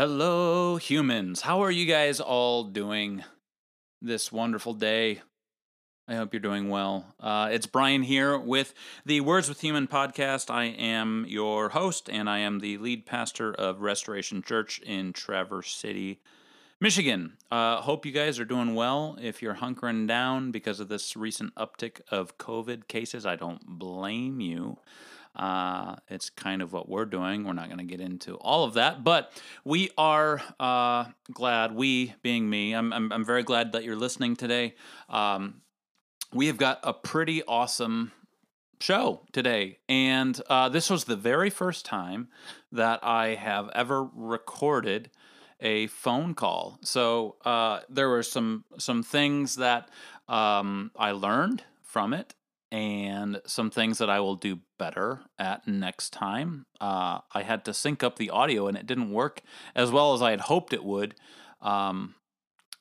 Hello, humans. How are you guys all doing this wonderful day? I hope you're doing well. Uh, it's Brian here with the Words with Human podcast. I am your host, and I am the lead pastor of Restoration Church in Traverse City, Michigan. Uh, hope you guys are doing well. If you're hunkering down because of this recent uptick of COVID cases, I don't blame you. Uh, it's kind of what we're doing. We're not going to get into all of that, but we are uh, glad, we being me, I'm, I'm, I'm, very glad that you're listening today. Um, we have got a pretty awesome show today. And uh, this was the very first time that I have ever recorded a phone call. So uh, there were some some things that um, I learned from it, and some things that I will do better at next time. Uh, I had to sync up the audio, and it didn't work as well as I had hoped it would, um,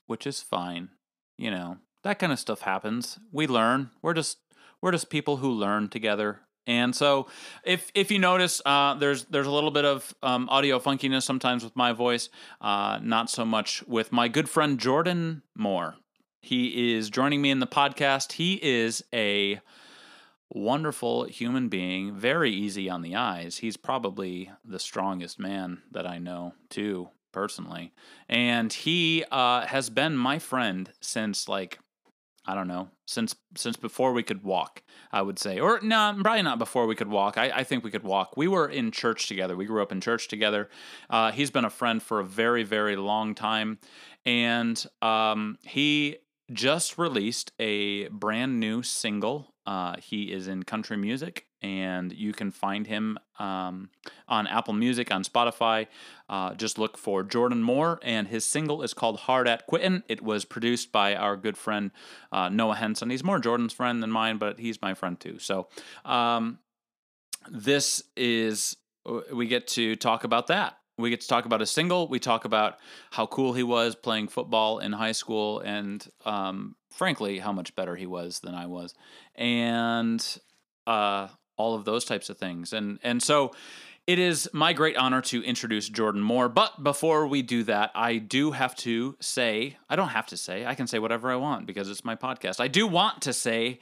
which is fine. You know that kind of stuff happens. We learn. We're just we're just people who learn together. And so, if if you notice, uh, there's there's a little bit of um, audio funkiness sometimes with my voice, uh, not so much with my good friend Jordan Moore. He is joining me in the podcast. He is a wonderful human being, very easy on the eyes. He's probably the strongest man that I know, too, personally. And he uh, has been my friend since like I don't know since since before we could walk. I would say, or no, probably not before we could walk. I, I think we could walk. We were in church together. We grew up in church together. Uh, he's been a friend for a very very long time, and um, he just released a brand new single. Uh, he is in country music, and you can find him um, on Apple Music, on Spotify. Uh, just look for Jordan Moore, and his single is called Hard at Quittin'. It was produced by our good friend uh, Noah Henson. He's more Jordan's friend than mine, but he's my friend too. So um, this is, we get to talk about that we get to talk about a single. We talk about how cool he was playing football in high school, and um, frankly, how much better he was than I was, and uh, all of those types of things. And and so, it is my great honor to introduce Jordan Moore. But before we do that, I do have to say I don't have to say I can say whatever I want because it's my podcast. I do want to say.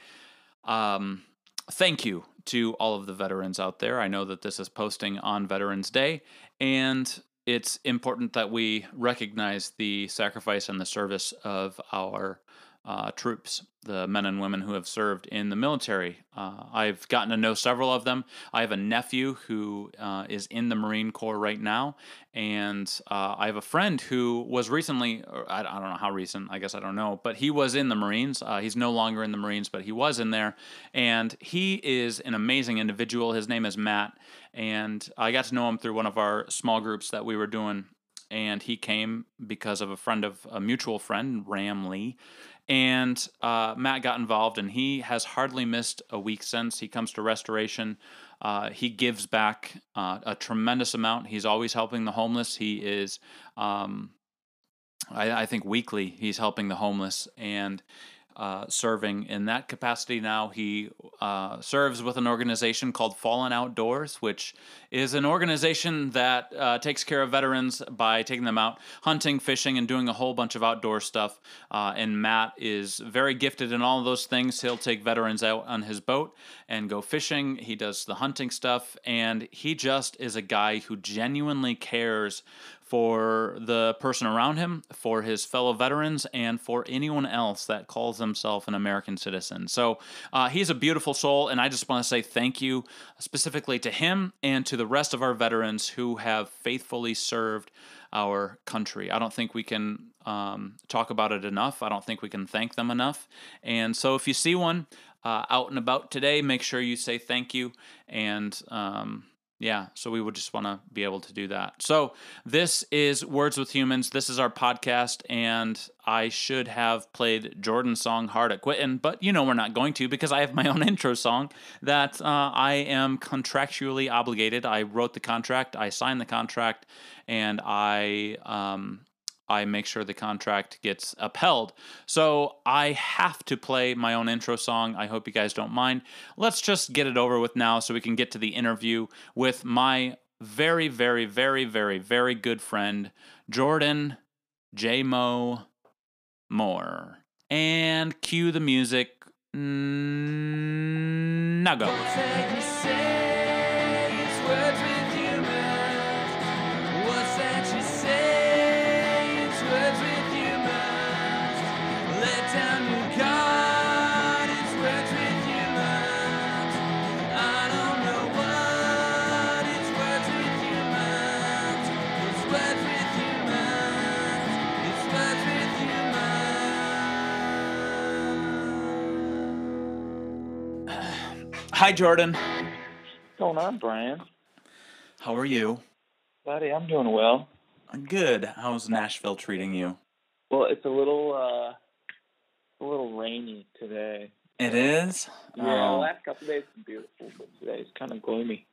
Um, thank you to all of the veterans out there. I know that this is posting on Veterans Day, and it's important that we recognize the sacrifice and the service of our uh, troops, the men and women who have served in the military. Uh, I've gotten to know several of them. I have a nephew who uh, is in the Marine Corps right now, and uh, I have a friend who was recently, I, I, don't know how recent, I guess I don't know, but he was in the Marines. Uh, he's no longer in the Marines, but he was in there, and he is an amazing individual. His name is Matt, and I got to know him through one of our small groups that we were doing and he came because of a friend of a mutual friend, Ram Lee, and uh, Matt got involved, and he has hardly missed a week since. He comes to restoration. Uh, he gives back uh, a tremendous amount. He's always helping the homeless. He is, um, I, I, think, weekly, he's helping the homeless. And uh, serving in that capacity now. He uh, serves with an organization called Fallen Outdoors, which is an organization that uh, takes care of veterans by taking them out hunting, fishing, and doing a whole bunch of outdoor stuff. Uh, and Matt is very gifted in all of those things. He'll take veterans out on his boat and go fishing. He does the hunting stuff, and he just is a guy who genuinely cares for the person around him, for his fellow veterans, and for anyone else that calls himself an American citizen. So uh, he's a beautiful soul, and I just want to say thank you specifically to him and to the rest of our veterans who have faithfully served our country. I don't think we can um, talk about it enough. I don't think we can thank them enough. And so if you see one uh, out and about today, make sure you say thank you and um, yeah, so we would just want to be able to do that. So, this is Words with Humans. This is our podcast, and I should have played Jordan's song Hard at Quittin', but you know we're not going to because I have my own intro song that uh, I am contractually obligated. I wrote the contract, I signed the contract, and I um, I make sure the contract gets upheld. So I have to play my own intro song. I hope you guys don't mind. Let's just get it over with now so we can get to the interview with my very, very, very, very, very good friend, Jordan J Mo Moore. And cue the music. Now go. Hi, Jordan. What's going on, Brian? How are you? Buddy, I'm doing well. Good. How's Nashville treating you? Well, it's a little uh a little rainy today. It is? Yeah, the Oh. last couple of days have been beautiful, but today it's kind of gloomy.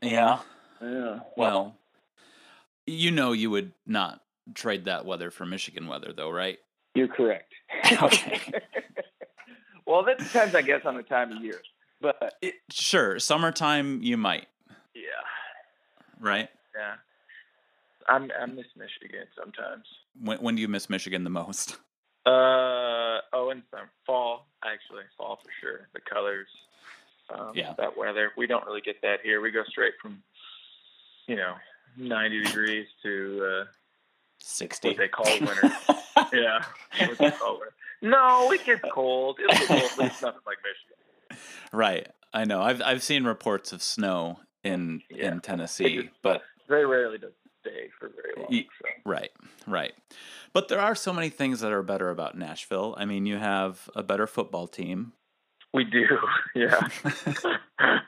Yeah. Yeah. Well, you know you would not trade that weather for Michigan weather, though, right? You're correct. Okay. well, that depends, I guess, on the time of year. But It, sure, summertime you might, yeah, right? yeah. I'm I miss Michigan sometimes. When, when do you miss Michigan the most? Uh oh, in some fall actually, fall for sure. The colors, um, Yeah. that weather. We don't really get that here. We go straight from, you know, 90 degrees to uh, 60. what they call winter. yeah, what they call winter. No, it gets cold. It'll get cold, but it's nothing like Michigan. Right. I know. I've I've seen reports of snow in Yeah. in Tennessee, but Very rarely does it stay for very long. So. Right, right. But there are so many things that are better about Nashville. I mean, you have a better football team. We do, yeah.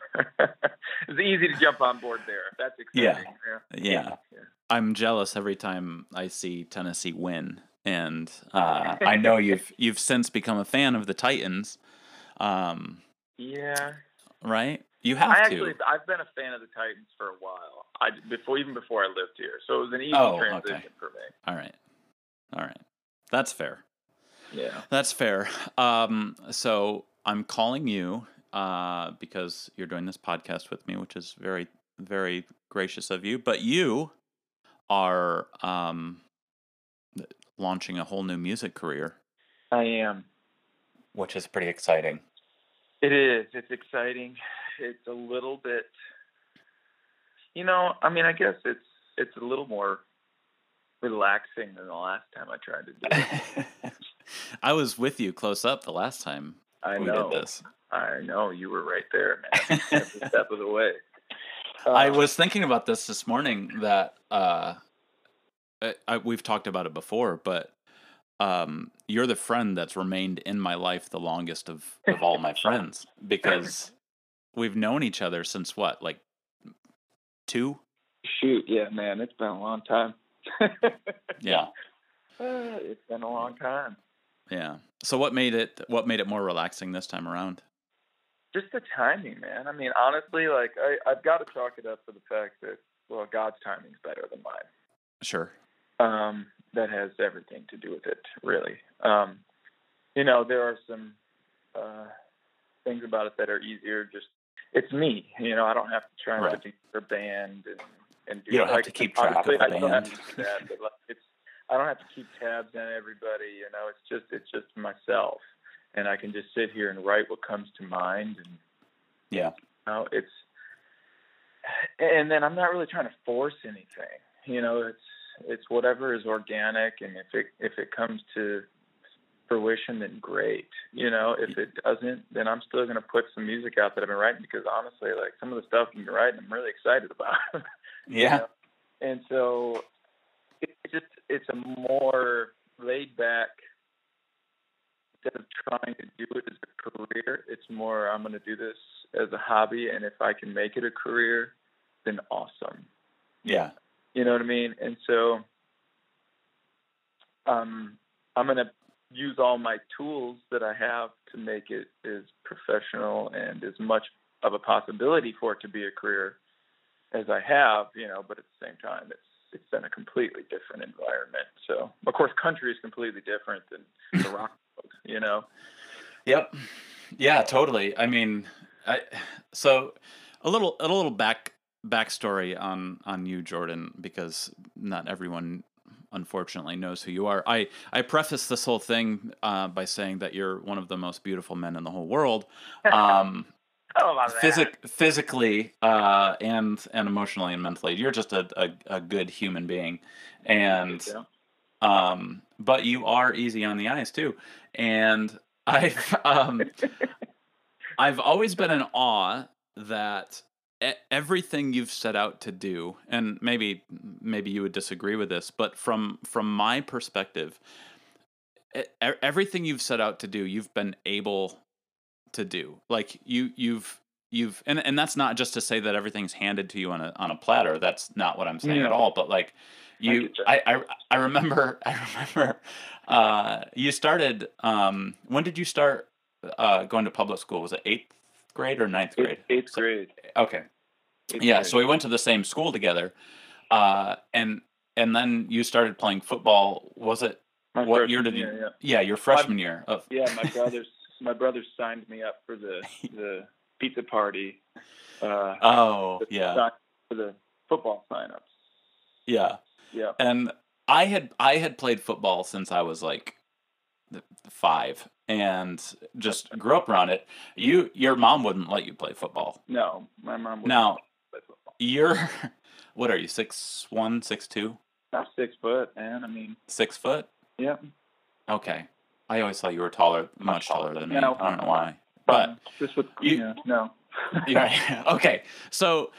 it's easy to jump on board there. That's exciting. Yeah. Yeah. I'm jealous every time I see Tennessee win. And uh, I know you've you've since become a fan of the Titans. Um, Yeah. right? You have I to. actually, I've been a fan of the Titans for a while. I before even before I lived here, so it was an easy Oh, transition okay. for me. All right. All right. That's fair. Yeah. That's fair. Um, so I'm calling you uh, because you're doing this podcast with me, which is very, very gracious of you. But you are um, launching a whole new music career, I am. which is pretty exciting. It is. It's exciting. It's a little bit. You know, I mean, I guess it's it's a little more relaxing than the last time I tried to do it. I was with you close up the last time I we know. did this. I know you were right there, man. Every step of the way. I Uh, was thinking about this this morning that uh, I, I, we've talked about it before, but um, you're the friend that's remained in my life the longest of, of all my friends because we've known each other since what, like two? Shoot, yeah, man, it's been a long time. Yeah, Uh, it's been a long time. yeah. So what made it what made it more relaxing this time around? Just the timing, man. I mean, honestly, like I, I've got to chalk it up to the fact that well, God's timing's better than mine. Sure. Um, that has everything to do with it, really. Um, you know, there are some uh, things about it that are easier. Just it's me. You know, I don't have to try and Right. a band and and do You don't have like, to keep track of the I still have band. to do that, but like, it's I don't have to keep tabs on everybody. You know, it's just it's just myself, and I can just sit here and write what comes to mind and Yeah. you know, it's and then I'm not really trying to force anything. You know, it's it's whatever is organic and if it if it comes to fruition then great. You know, if it doesn't, then I'm still gonna put some music out that I've been writing because honestly, like some of the stuff been writing I'm really excited about. Yeah. know? And so it's just it's a more laid back instead of trying to do it as a career, it's more I'm going to do this as a hobby, and if I can make it a career, then awesome. Yeah. You know what I mean? And so, um, I'm going to use all my tools that I have to make it as professional and as much of a possibility for it to be a career as I have. You know, but at the same time, it's it's been a completely different environment. So, of course, country is completely different than the rock. world, You know. Yep. Yeah, totally. I mean, I so a little a little back backstory on on you, Jordan, because not everyone unfortunately knows who you are. I I preface this whole thing uh, by saying that you're one of the most beautiful men in the whole world. Um, How physic- physically uh, and and emotionally and mentally, you're just a, a, a good human being, and um, but you are easy on the eyes too. And I've um, I've always been in awe that everything you've set out to do, and maybe maybe you would disagree with this, but from from my perspective, everything you've set out to do, you've been able to do. Like you you've you've and and that's not just to say that everything's handed to you on a on a platter. That's not what I'm saying at all. But like you. I, I I remember I remember uh, you started. Um, when did you start uh, going to public school? Was it eighth grade or ninth grade? Eighth, eighth So- grade. Okay. Eighth Yeah. grade. So we went to the same school together, uh, and and then you started playing football. Was it My what year did you? year, yeah. Yeah, your freshman year of. Yeah, my brothers my brothers signed me up for the the pizza party. Uh Oh the yeah, for the football signups. yeah. Yeah. and I had I had played football since I was like five, and just grew up around it. You, your mom wouldn't let you play football. No, my mom Now play football. you're, what are you? Six one, six two, Not six foot, man. I mean, six foot? yeah. Okay. I always thought you were taller, much taller than me. No. I don't know why, but um, just with you- yeah, no. yeah. okay. So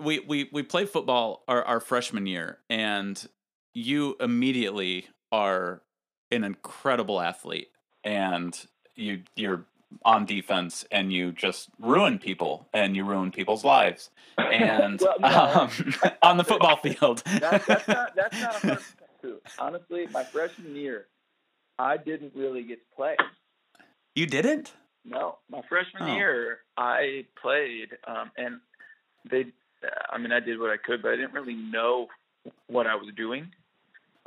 we we we played football our, our freshman year, and you immediately are an incredible athlete, and you you're on defense, and you just ruin people, and you ruin people's lives, and Well, no. um, on the football field. That, that's not that's not a true. Honestly, my freshman year, I didn't really get to play. you didn't. No, my freshman Oh. year I played, um, and they. I mean, I did what I could, but I didn't really know what I was doing.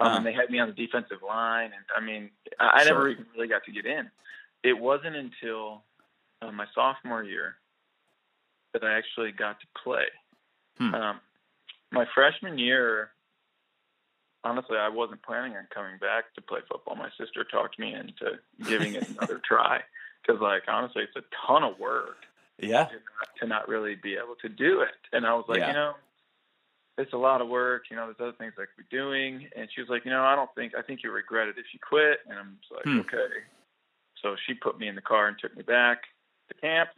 Um, and they had me on the defensive line, and I mean, I, I never Sure. even really got to get in. It wasn't until uh, my sophomore year that I actually got to play. Hmm. Um, my freshman year, honestly, I wasn't planning on coming back to play football. My sister talked me into giving it another try because, like, honestly, it's a ton of work Yeah. to not, to not really be able to do it. And I was like, Yeah. you know, it's a lot of work. You know, there's other things I could be doing. And she was like, you know, I don't think I think you regret it if you quit. And I'm just like, Hmm. okay. So she put me in the car and took me back to camp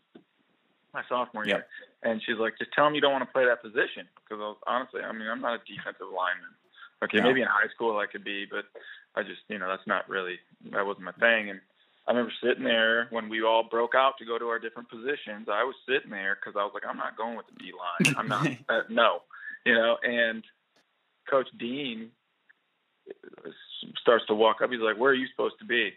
my sophomore year. Yep. And she's like, just tell him you don't want to play that position because I was, honestly, I mean, I'm not a defensive lineman. Okay, No. maybe in high school I could be, but I just, you know, that's not really that wasn't my thing. And I remember sitting there when we all broke out to go to our different positions. I was sitting there because I was like, I'm not going with the D line. I'm not. uh, no, you know. And Coach Dean starts to walk up. He's like, "Where are you supposed to be?"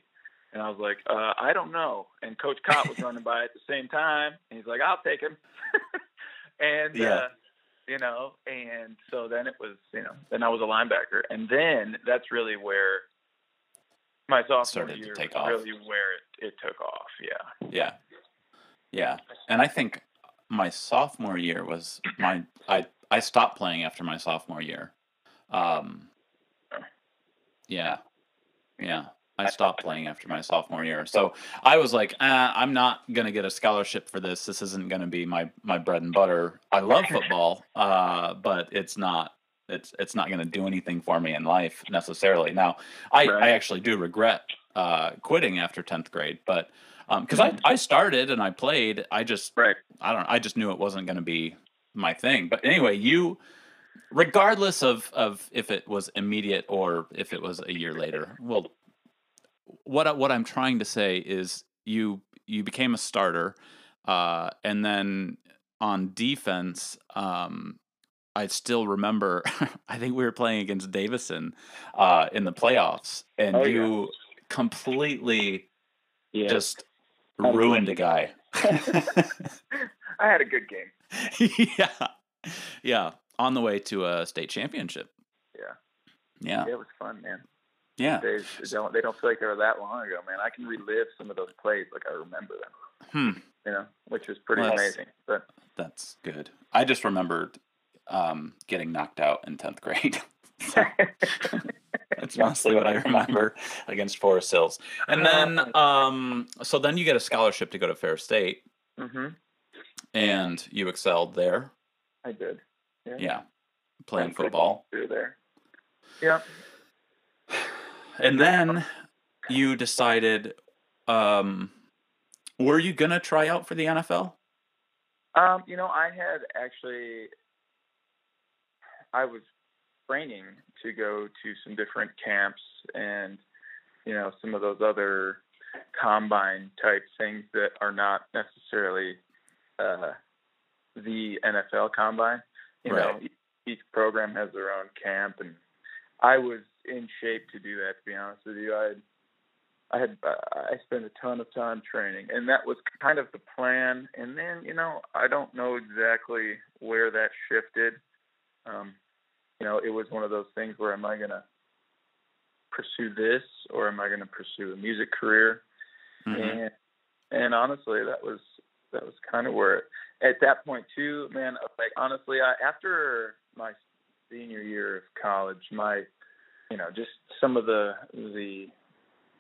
And I was like, uh, "I don't know." And Coach Cott was running by at the same time, and he's like, "I'll take him." and Yeah. uh, you know, and so then it was, you know, then I was a linebacker, and then that's really where my sophomore Started year take was off. really where it, it took off. Yeah. Yeah. Yeah. And I think my sophomore year was my I I stopped playing after my sophomore year. Um yeah. Yeah. I stopped playing after my sophomore year. So I was like, uh, I'm not going to get a scholarship for this. This isn't going to be my my bread and butter. I love football, uh, but it's not it's it's not going to do anything for me in life necessarily. Now, I Right. I actually do regret uh, quitting after 10th grade, but because I, I started and I played, I just Right. I don't I just knew it wasn't going to be my thing. But anyway, you regardless of of if it was immediate or if it was a year later. Well, what what I'm trying to say is you you became a starter uh and then on defense um I still remember I think we were playing against Davison uh in the playoffs and Oh, yeah. you completely Yeah. just ruined a guy. I had a good game. yeah. Yeah. On the way to a state championship. Yeah. Yeah. It was fun, man. Yeah. They, they don't they don't feel like they were that long ago, man. I can relive some of those plays like I remember them. Hmm. You know, which was pretty Well, amazing. But That's good. I just remembered um, getting knocked out in tenth grade. so that's mostly what I remember against Forest Hills. And then, um, so then you get a scholarship to go to Ferris State, hmm and you excelled there. I did. Yeah. Yeah, playing Played football. through there. Yeah. And then you decided, um, were you gonna try out for the NFL? Um, you know, I had actually, I was training to go to some different camps and, you know, some of those other combine type things that are not necessarily uh, the NFL combine. You know, Right. each, each program has their own camp, and I was in shape to do that. To be honest with you, I had I had uh, I spent a ton of time training, and that was kind of the plan. And then, you know, I don't know exactly where that shifted. Um, you know, it was one of those things where am I going to pursue this or am I going to pursue a music career? Mhm. And and honestly, that was that was kind of where at that point too, man. Like honestly, I after my senior year of college, my you know just some of the the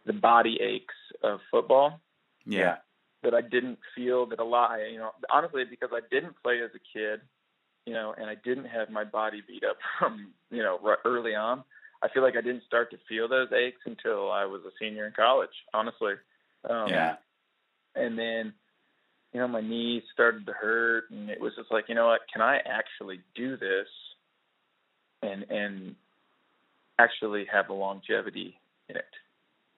the body aches of football Yeah. that I didn't feel that a lot. You know, honestly, because I didn't play as a kid, you know, and I didn't have my body beat up from you know right early on. I feel like I didn't start to feel those aches until I was a senior in college. Honestly, um, Yeah. and then you know my knees started to hurt and it was just like you know what can i actually do this and and actually have a longevity in it?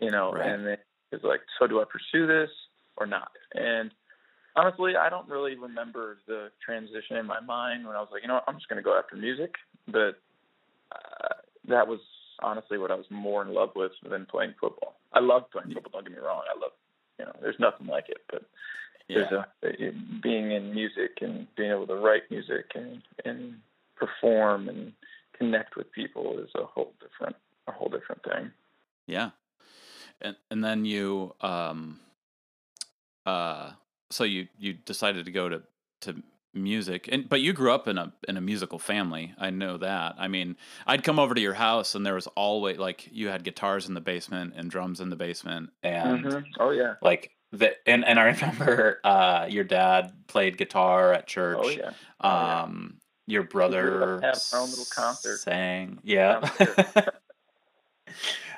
You know Right. and then it's like so do i pursue this or not? And honestly i don't really remember the transition in my mind when i was like you know what, i'm just going to go after music. But uh, that was honestly what i was more in love with than playing football. I love playing football don't get me wrong. I love you know there's nothing like it but there's a, being in music and being able to write music and and perform and connect with people is a whole different a whole different thing. Yeah. And and then you um uh so you you decided to go to to music and but you grew up in a in a musical family. I know that. I mean, I'd come over to your house and there was always like you had guitars in the basement and drums in the basement and Mhm. Oh yeah. like the and and I remember uh your dad played guitar at church. Oh yeah. Oh, yeah. Um your brother have our own little concert. sang. Yeah.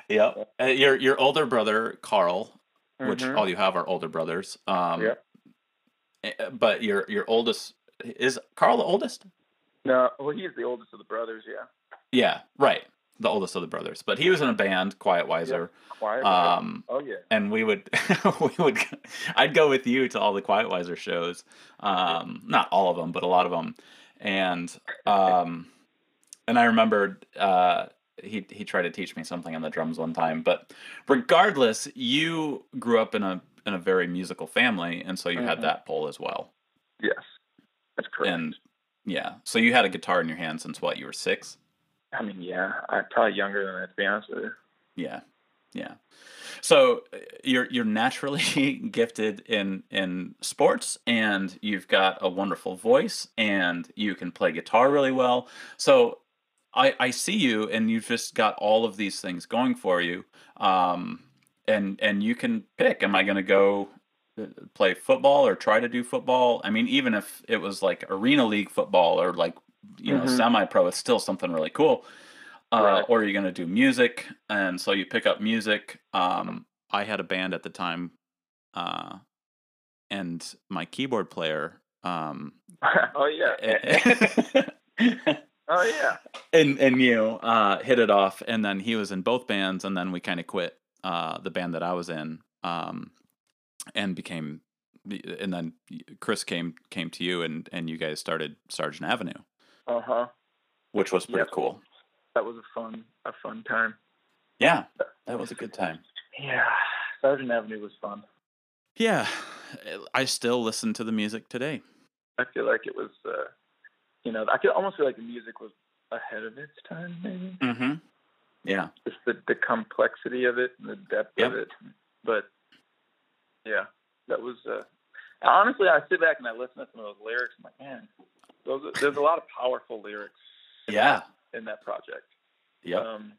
Yep. Uh, your your older brother Carl, which Mhm. all you have are older brothers. Um Yep. eh, but your your oldest is Carl the oldest? No, well he's the oldest of the brothers. Yeah. Yeah, right. The oldest of the brothers. But he was in a band, Quiet Wiser. Quiet. Um oh yeah. and we would we would I'd go with you to all the Quiet Wiser shows. Um not all of them, but a lot of them. And um and I remembered uh he he tried to teach me something on the drums one time, but regardless, you grew up in a in a very musical family and so you had Mhm. that pull as well. Yes. That's correct. And yeah, so you had a guitar in your hand since what, you were 6? I mean, yeah, I'm probably younger than that to be honest with you. Yeah, yeah. So you're you're naturally gifted in in sports, and you've got a wonderful voice, and you can play guitar really well. So I I see you, and you've just got all of these things going for you. Um, and and you can pick. Am I going to go uh, play football or try to do football? I mean, even if it was like arena league football or like you know Mhm. semi pro, it's still something really cool uh, Right. or you're going to do music and so you pick up music um, i had a band at the time uh, and my keyboard player um, oh yeah. oh yeah. and and you uh, hit it off and then he was in both bands and then we kind of quit uh, the band that i was in um, and became and then chris came came to you and and you guys started sergeant avenue Uh huh. which was pretty Yep. cool That was a fun a fun time. yeah that was a good time Yeah. Sergeant Avenue was fun. Yeah, I still listen to the music today. I feel like it was, uh, you know, I could almost feel like the music was ahead of its time, maybe. Mm-hmm. Yeah, Just the, the complexity of it and the depth Yep. of it. But yeah, that was, uh, honestly, I sit back and I listen to some of those lyrics. I'm like, man, those, there's a lot of powerful lyrics. In yeah. That, in that project. Yeah. Um,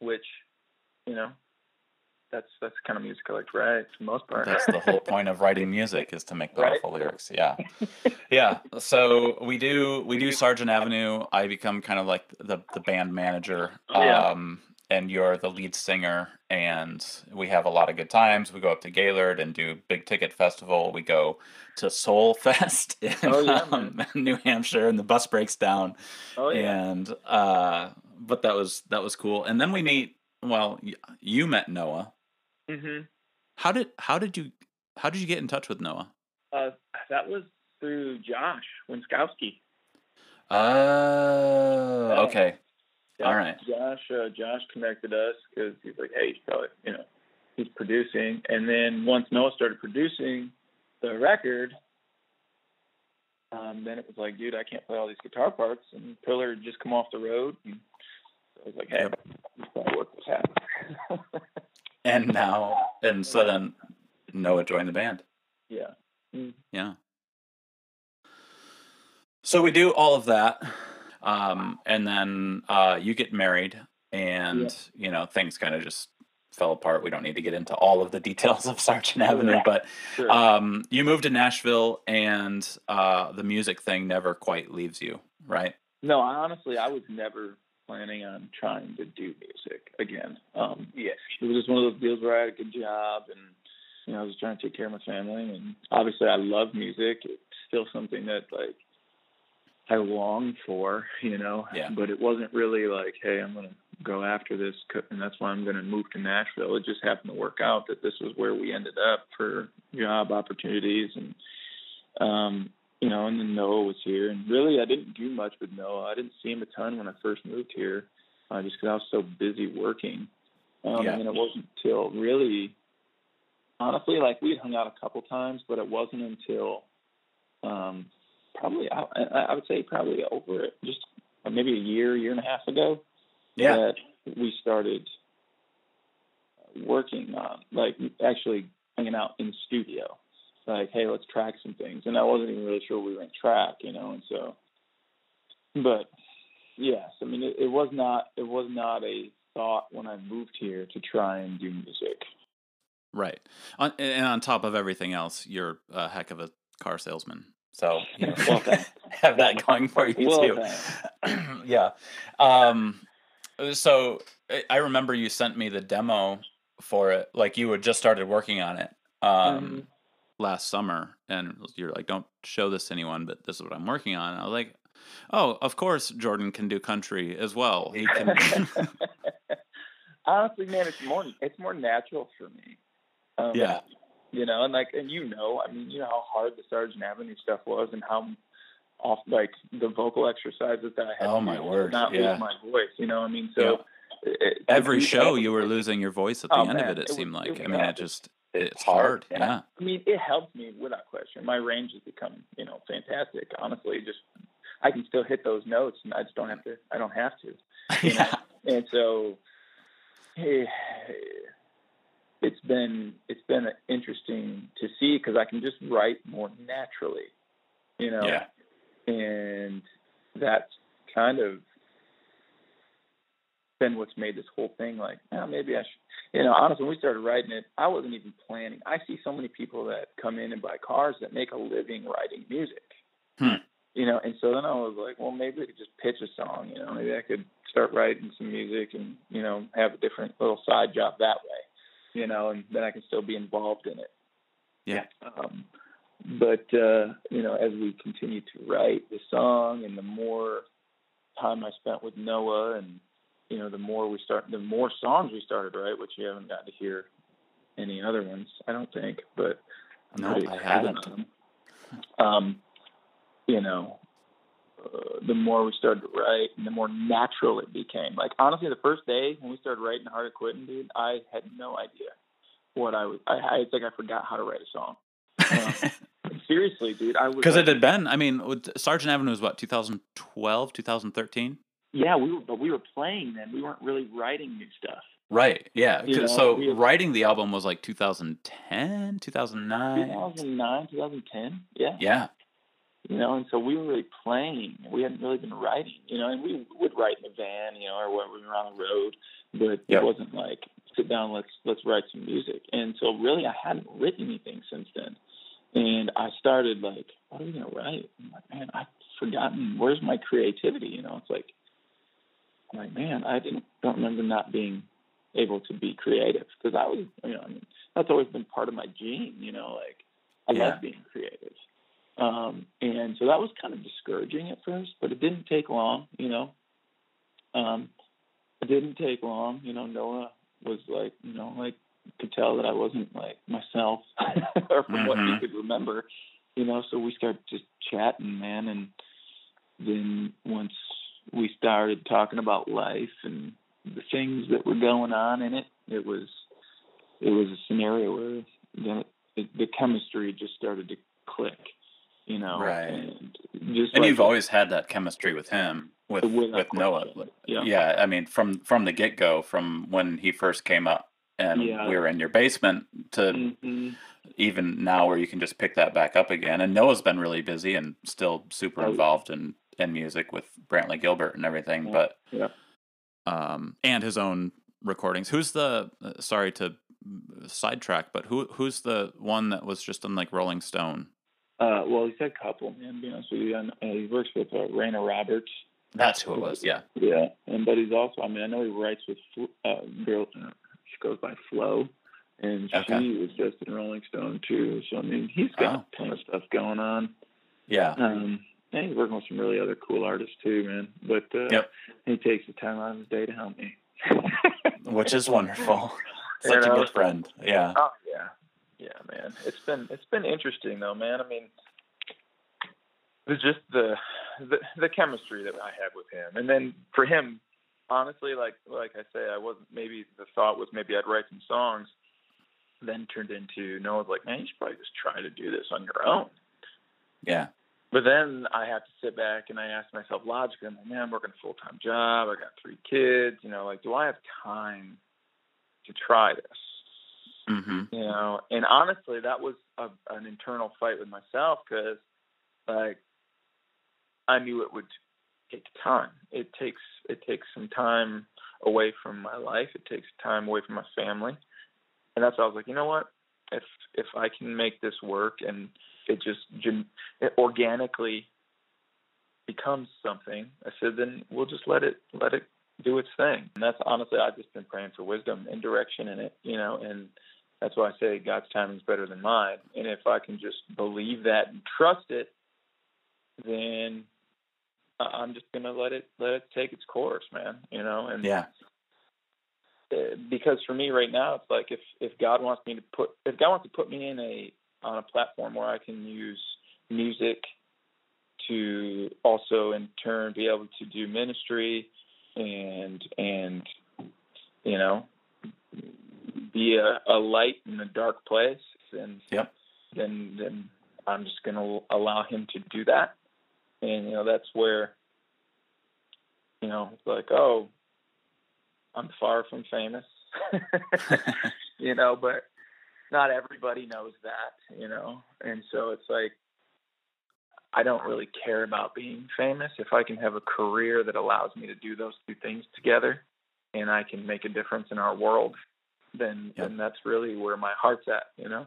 which, you know, that's that's kind of music I like to write for the most part. That's the whole point of writing music is to make Right. powerful lyrics. Yeah. yeah. So we do we do Sergeant Avenue. I become kind of like the the band manager. Yeah. And you're the lead singer and we have a lot of good times. We go up to Gaylord and do big ticket festival. We go to Soul Fest in Oh, yeah, um, New Hampshire and the bus breaks down. oh yeah. And uh but that was that was cool. And then we meet well, you met Noah. hmm How did how did you how did you get in touch with Noah? Uh, that was through Josh Winskowski. Oh, Oh. okay. Yeah, All right. Josh, uh, Josh connected us because he's like, hey, he's probably, you know, he's producing. And then once Noah started producing the record, um, then it was like, dude, I can't play all these guitar parts. And Pillar had just come off the road. And so I was like, hey, Yep. probably work this out. And now, and so then Noah joined the band. yeah. Mm. Yeah. So we do all of that, um, and then uh, you get married, and Yeah. you know things kind of just fell apart. We don't need to get into all of the details of Sergeant Avenue, but Sure. um, you moved to Nashville, and uh, the music thing never quite leaves you, right? No, I honestly, I was never planning on trying to do music again. Um, yeah, it was just one of those deals where I had a good job and you know I was trying to take care of my family, and obviously I love music. It's still something that like I longed for, you know. Yeah. But it wasn't really like, hey, I'm gonna go after this, and that's why I'm gonna move to Nashville. It just happened to work out that this was where we ended up for job opportunities and um you know, and then Noah was here, and really I didn't do much with Noah. I didn't see him a ton when I first moved here, uh, just because I was so busy working. Um, Yeah. And it wasn't until really, honestly, like we hung out a couple times, but it wasn't until um, probably I, I would say probably over it, just maybe a year, year and a half ago Yeah. that we started working on, like actually hanging out in studio. Like, hey, let's track some things. And I wasn't even really sure we were going to track, you know, and so, but yes, I mean, it, it was not, it was not a thought when I moved here to try and do music. Right. On, and on top of everything else, you're a heck of a car salesman. So you know, Well, have that going for you Well, too. yeah. Um, so I- remember you sent me the demo for it. Like you had just started working on it um, Mhm. last summer, and you're like, "Don't show this to anyone," but this is what I'm working on. And I was like, "Oh, of course, Jordan can do country as well. He can." Honestly, man, it's more it's more natural for me. Um, Yeah. You know, and like, and you know, I mean, you know how hard the Sergeant Avenue stuff was, and how off like the vocal exercises that I had. Oh, to my word, Not yeah. lose my voice. You know, I mean, so it, Every it- show, you were losing your voice at the Oh, end of it. It, it seemed it like. was I mean, it just it's hard. Yeah. I mean, it helped me without question. My range has become, you know, fantastic. Honestly, just I can still hit those notes, and I just don't have to. I don't have to. you know? yeah. and so eh, it's been it's been interesting to see because I can just write more naturally, you know, Yeah. and that's kind of been what's made this whole thing like, oh, maybe I should. You know, honestly, when we started writing it, I wasn't even planning. I see so many people that come in and buy cars that make a living writing music. Hmm. You know, and so then I was like, well, maybe I could just pitch a song. You know, maybe I could start writing some music and you know have a different little side job that way. You know, and then I can still be involved in it. Yeah. Um, but uh, you know, as we continue to write the song, and the more time I spent with Noah, and you know, the more we start, the more songs we started write, which you haven't gotten to hear any other ones, I don't think. But I'm No, I haven't. Um, you know, uh, the more we started to write, and the more natural it became. Like honestly, the first day when we started writing "Hard at Quitting," dude, I had no idea what I was. I, I it's like I forgot how to write a song. Seriously, dude, I was Because it had been, I mean, with- Sergeant Avenue was what, 2012, 2013? yeah, we were, but we were playing then. We weren't really writing new stuff. Right. Yeah. You know, so had- writing the album was like 2010, 2009. 2009, 2010. Yeah. Yeah. You know, and so we were really playing. We hadn't really been writing, you know, and we would write in a van, you know, or when we were on the road, but Yep. it wasn't like sit down, let's let's write some music. And so really I hadn't written anything since then. And I started like, what are we gonna write? I'm like, man, I've forgotten where's my creativity, you know, it's like I'm like, man, I didn't don't remember not being able to be creative because I was, you know, I mean, that's always been part of my gene, you know, like I Yeah. love being creative. Um, and so that was kind of discouraging at first, but it didn't take long, you know. Um, it didn't take long, you know. Noah was like, you know, like could tell that I wasn't like myself, or from what he Mhm. could remember, you know. So we started just chatting, man, and then once we started talking about life and the things that were going on in it, it was it was a scenario where the, the chemistry just started to click, you know. Right. And just And like you've always had that chemistry with him, with with Noah. question. Yeah. I mean, from from the get go, from when he first came up, and Yeah. we were in your basement to hmm even now, where you can just pick that back up again. And Noah's been really busy and still super involved in in music with Brantley Gilbert and everything. Yeah. But Yeah. um, and his own recordings. Who's the? uh, Sorry to sidetrack, but who who's the one that was just on like Rolling Stone? Uh, well, he's had a couple, man. To be honest with you, and uh, he works with uh, Raina Roberts. That's who it was. Yeah. Yeah, and but he's also, I mean, I know he writes with uh, girl. Uh, she goes by Flo, and Okay. she was just in Rolling Stone too. So I mean, he's got Oh. a ton of stuff going on. Yeah. Um, and he's working with some really other cool artists too, man. But uh, Yep. he takes the time out of his day to help me, Which is wonderful. You Such a good friend. Yeah. Oh yeah, yeah, man. It's been it's been interesting though, man. I mean, it's just the the the chemistry that I had with him, and then for him, honestly, like like I say, I wasn't maybe the thought was maybe I'd write some songs, then turned into no, it's like man, you should probably just try to do this on your own. Yeah. But then I have to sit back and I ask myself logically, I'm like, man, I'm working a full time job. I got three kids. You know, like, do I have time to try this? Hmm you know and honestly that was a, an internal fight with myself because like i knew it would take time. It takes it takes some time away from my life. It takes time away from my family. And that's why i was like you know what? If if i can make this work and it just it organically becomes something i said then we'll just let it let it do its thing. And that's honestly i've just been praying for wisdom and direction in it you know and that's why I say God's timing is better than mine. And if I can just believe that and trust it, then I'm just gonna let it let it take its course, man. You know, and Yeah. uh, because for me right now, it's like if if God wants me to put if God wants to put me in a on a platform where I can use music to also in turn be able to do ministry and and you know be a, a light in a dark place and Yep. then then I'm just gonna allow him to do that. And you know that's where you know it's like oh I'm far from famous. You know but not everybody knows that you know? And so it's like I don't really care about being famous. If I can have a career that allows me to do those two things together and I can make a difference in our world then Yep. then that's really where my heart's at you know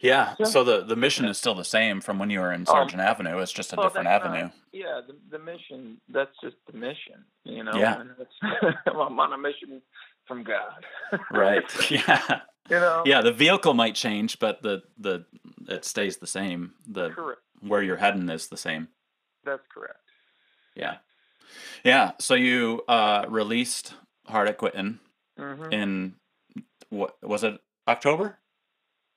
Yeah. Yeah. So the the mission is still the same from when you were in Sargent Avenue. It's just a Well, different that's not- avenue. yeah the the mission that's just the mission you know Yeah. I'm on a mission from God Right. Yeah. you know Yeah. The vehicle might change, but the the it stays the same. The correct where you're heading is the same. that's correct Yeah. Yeah. So you uh released Hard at Quitting mm-hmm. in what was it October?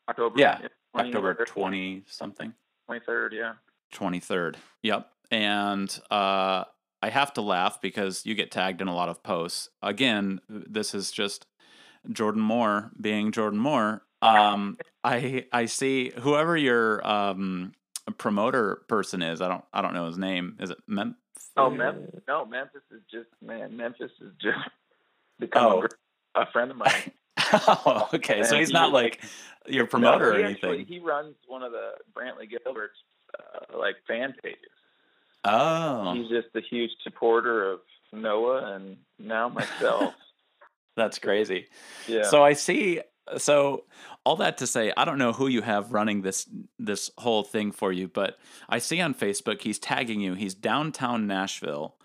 October Yeah, 20 October twenty something. 23rd yeah 23rd. Yep. And uh, I have to laugh because you get tagged in a lot of posts. Again, this is just Jordan Moore being Jordan Moore. Um, I I see whoever your um, promoter person is. I don't I don't know his name. Is it Mem? Oh, Memphis. No, Memphis is just man. Memphis is just become Oh. a a friend of mine. oh, okay. So he's he not like your promoter No, or anything. Actually, he runs one of the Brantley Gilbert's uh, like fan pages. oh, He's just a huge supporter of Noah and now myself. that's crazy. yeah. So I see. So all that to say, I don't know who you have running this this whole thing for you, but I see on Facebook he's tagging you. He's downtown Nashville,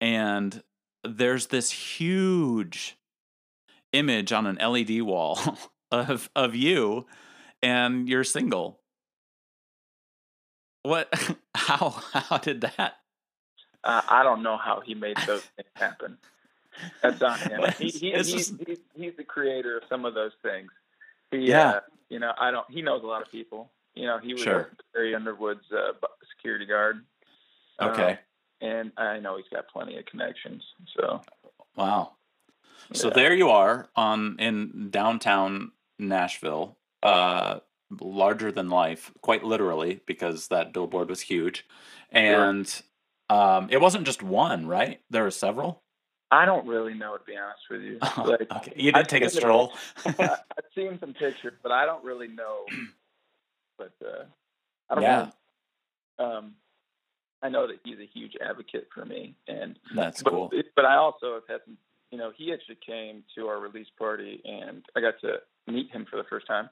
and there's this huge image on an LED wall of of you and you're single. What? How? How did that? Uh, I don't know how he made those things happen. That's on him. He, he, he's, just- he's, he's the creator of some of those things. He, Yeah. uh, you know, I don't. He knows a lot of people. You know, he was Sure. Carrie Underwood's uh, security guard. Um, Okay. and I know he's got plenty of connections. So. Wow. So yeah. there you are on in downtown Nashville, uh, larger than life, quite literally, because that billboard was huge, and um, it wasn't just one, right? There were several. I don't really know to be honest with you. Like, okay, you did I've take a stroll. I've seen some pictures, but I don't really know. But uh, I don't Yeah. know. Um, I know that he's a huge advocate for me, and That's but, cool. But I also have had some. You know, he actually came to our release party, and I got to meet him for the first time.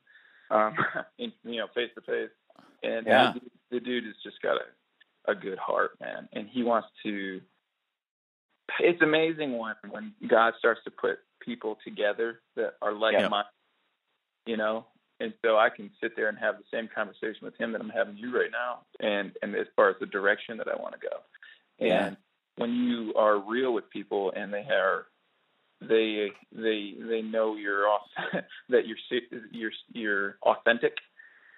Um, in, you know, face to face, and Yeah. the, the dude has just got a a good heart, man, and he wants to. It's amazing when when God starts to put people together that are like Yeah. minded, you know. And so I can sit there and have the same conversation with him that I'm having you right now, and and as far as the direction that I want to go. And Yeah. when you are real with people and they are they they they know you're off that you're you're you're authentic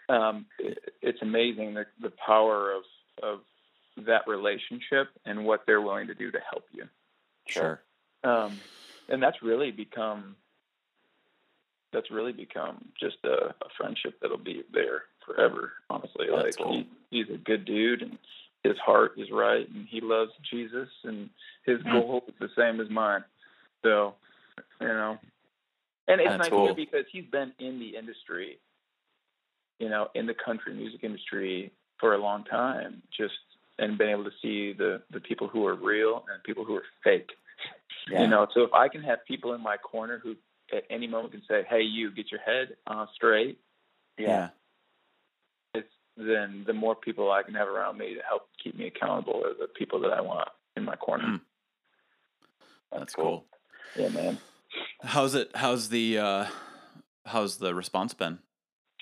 um it, it's amazing the the power of of that relationship and what they're willing to do to help you Sure. um and that's really become that's really become just a, a friendship that'll be there forever honestly That's like cool. he, he's a good dude and his heart is right and he loves jesus and his Mm. goal is the same as mine so you know and it's That's nice cool. too because he's been in the industry you know in the country music industry for a long time just and been able to see the the people who are real and people who are fake Yeah. you know, so if I can have people in my corner who at any moment can say, "Hey, you get your head uh, straight," yeah. it's then the more people I can have around me to help keep me accountable are the people that I want in my corner. Mm. That's cool. Yeah, man. How's it? How's the uh, how's the response been?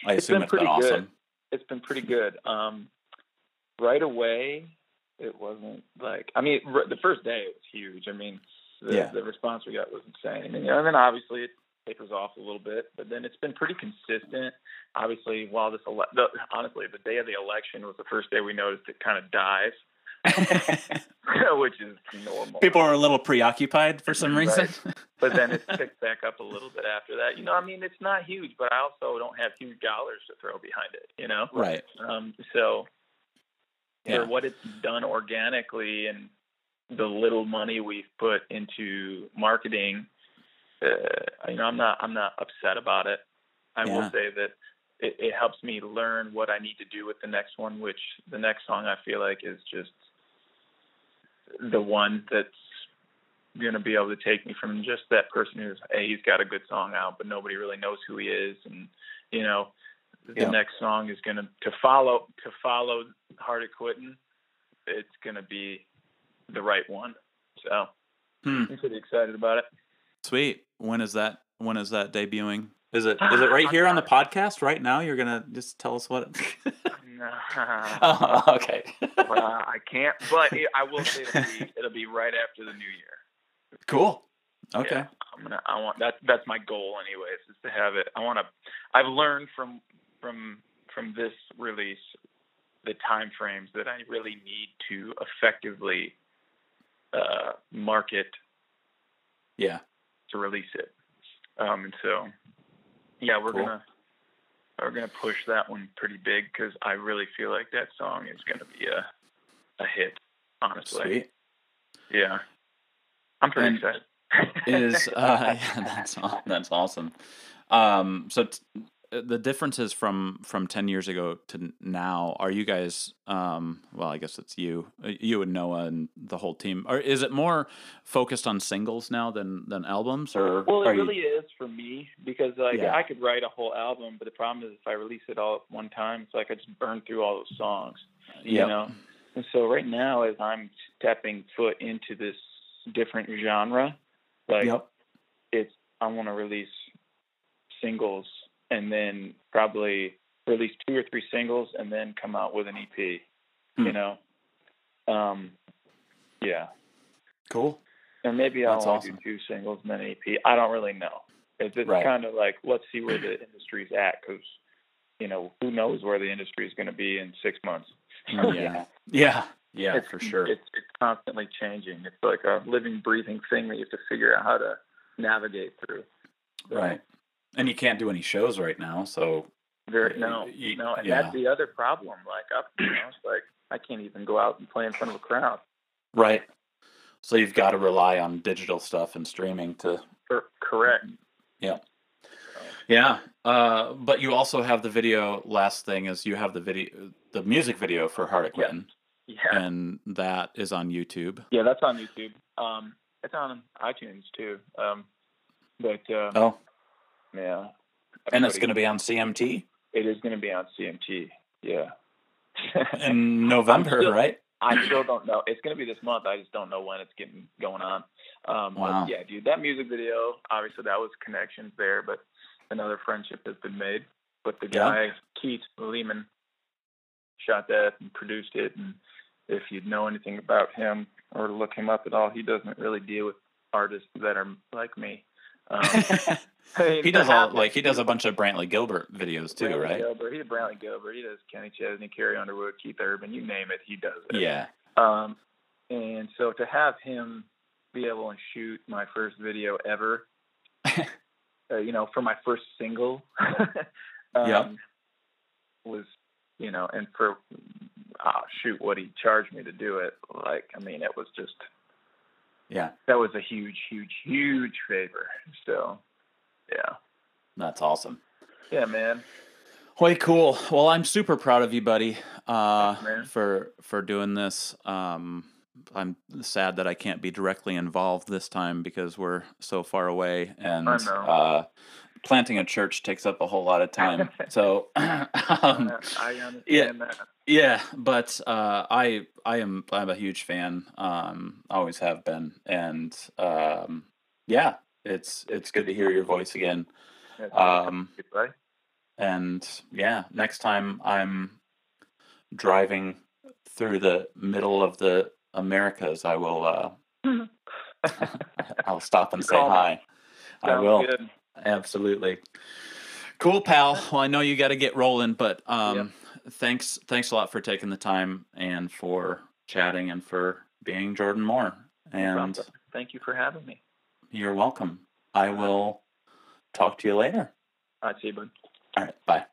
I It's assume been it's been pretty awesome. good. It's been pretty good. Um, right away, it wasn't like I mean, r- the first day it was huge. I mean, the, Yeah. the response we got was insane, and, you know, and then obviously it tapers off a little bit, but then it's been pretty consistent. Obviously, while this ele- the, honestly, the day of the election was the first day we noticed it kind of dive, which is normal. People are a little preoccupied for some Right. reason. but then it picked back up a little bit after that. You know, I mean, it's not huge, but I also don't have huge dollars to throw behind it. You know, right. um, so Yeah. for what it's done organically and the little money we've put into marketing, uh, you know, I'm not I'm not upset about it. I Yeah. will say that it, it helps me learn what I need to do with the next one, which the next song I feel like is just the one that's going to be able to take me from just that person who's hey he's got a good song out but nobody really knows who he is and you know the Yeah. next song is going to to follow to follow Hard at Quitting it's going to be the right one so Hmm. I'm pretty excited about it Sweet. When is that? When is that debuting? Is it is it right here on the podcast right now? You're gonna just tell us what. It... Oh, okay. Well, I can't but it, I will say it'll be, it'll be right after the new year cool. Okay. Yeah, I'm gonna. I want that. That's my goal, anyways, is to have it. I want to. I've learned from from from this release the time frames that I really need to effectively uh, market Yeah. to release it. Um, and so, yeah, we're Cool. gonna we're gonna push that one pretty big because I really feel like that song is gonna be a a hit. Honestly, Sweet. yeah, I'm pretty And- excited. is uh, yeah, that's that's awesome. Um, so t- the differences from from ten years ago to now are you guys? Um, well, I guess it's you, uh, you and Noah and the whole team. Or is it more focused on singles now than than albums? Or Well, it are you- really is for me because like Yeah. I could write a whole album, but the problem is if I release it all at one time, it's like I just burn through all those songs. Yep. You know. And so right now, as I'm stepping foot into this different genre, like Yep. it's I want to release singles and then probably release two or three singles and then come out with an EP. Hmm. You know. Um. Yeah. Cool. And maybe I'll awesome. do two singles and then an EP. I don't really know. It's, it's Right. kind of like let's see where the industry's at because you know who knows where the industry is going to be in six months. Yeah. Yeah. Yeah. it's, for sure. It's it's constantly changing. It's like a living, breathing thing that you have to figure out how to navigate through. So, Right. And you can't do any shows right now, so Very, no, Y- no, and yeah. that's the other problem. Like up, you know, it's like I can't even go out and play in front of a crowd. right. So you've got to rely on digital stuff and streaming to correct. Yeah, Yeah, uh, but you also have the video. Last thing is you have the video, the music video for Hard at Quitting, Yeah. and that is on YouTube. Yeah, that's on YouTube. Um, it's on iTunes too. Um, but uh, Oh, yeah, and it's going to be on CMT It is going to be on CMT. Yeah. in November, still- right? I still don't know. It's going to be this month. I just don't know when it's getting going on. Um, Wow. Yeah, dude, that music video. Obviously, that was connections there, but another friendship has been made. But the Yeah. guy Keith Lehman shot that and produced it. And if you know anything about him or look him up at all, he doesn't really deal with artists that are like me. Um, he does all like he does a bunch of Brantley Gilbert videos too, Brantley right? Gilbert. He did Brantley Gilbert. He does Kenny Chesney, Carrie Underwood, Keith Urban. You name it, he does it. Yeah, Um, and so to have him be able to shoot my first video ever, uh, you know, for my first single, um, Yep. was, you know, and for, ah, shoot, what he charged me to do it, like, I mean, it was just, yeah, that was a huge, huge, huge favor. So, yeah. that's awesome. Yeah, man. Way cool. Well, I'm super proud of you, buddy, uh, Thanks, for for doing this. Um, I'm sad that I can't be directly involved this time because we're so far away, and uh, planting a church takes up a whole lot of time. so, um, I understand yeah. that. Yeah, but uh, I I am I'm a huge fan. Um, always have been, and um, yeah, it's it's good to hear your voice again. Um, and yeah, next time I'm driving through the middle of the Americas, I will uh, I'll stop and say hi. I Sounds will good. absolutely. Cool, pal. Well, I know you got to get rolling, but um, thanks thanks a lot for taking the time and for chatting and for being Jordan Moore. And Thank you for having me. you're welcome. I will talk to you later. All right, see you, bud. All right, bye.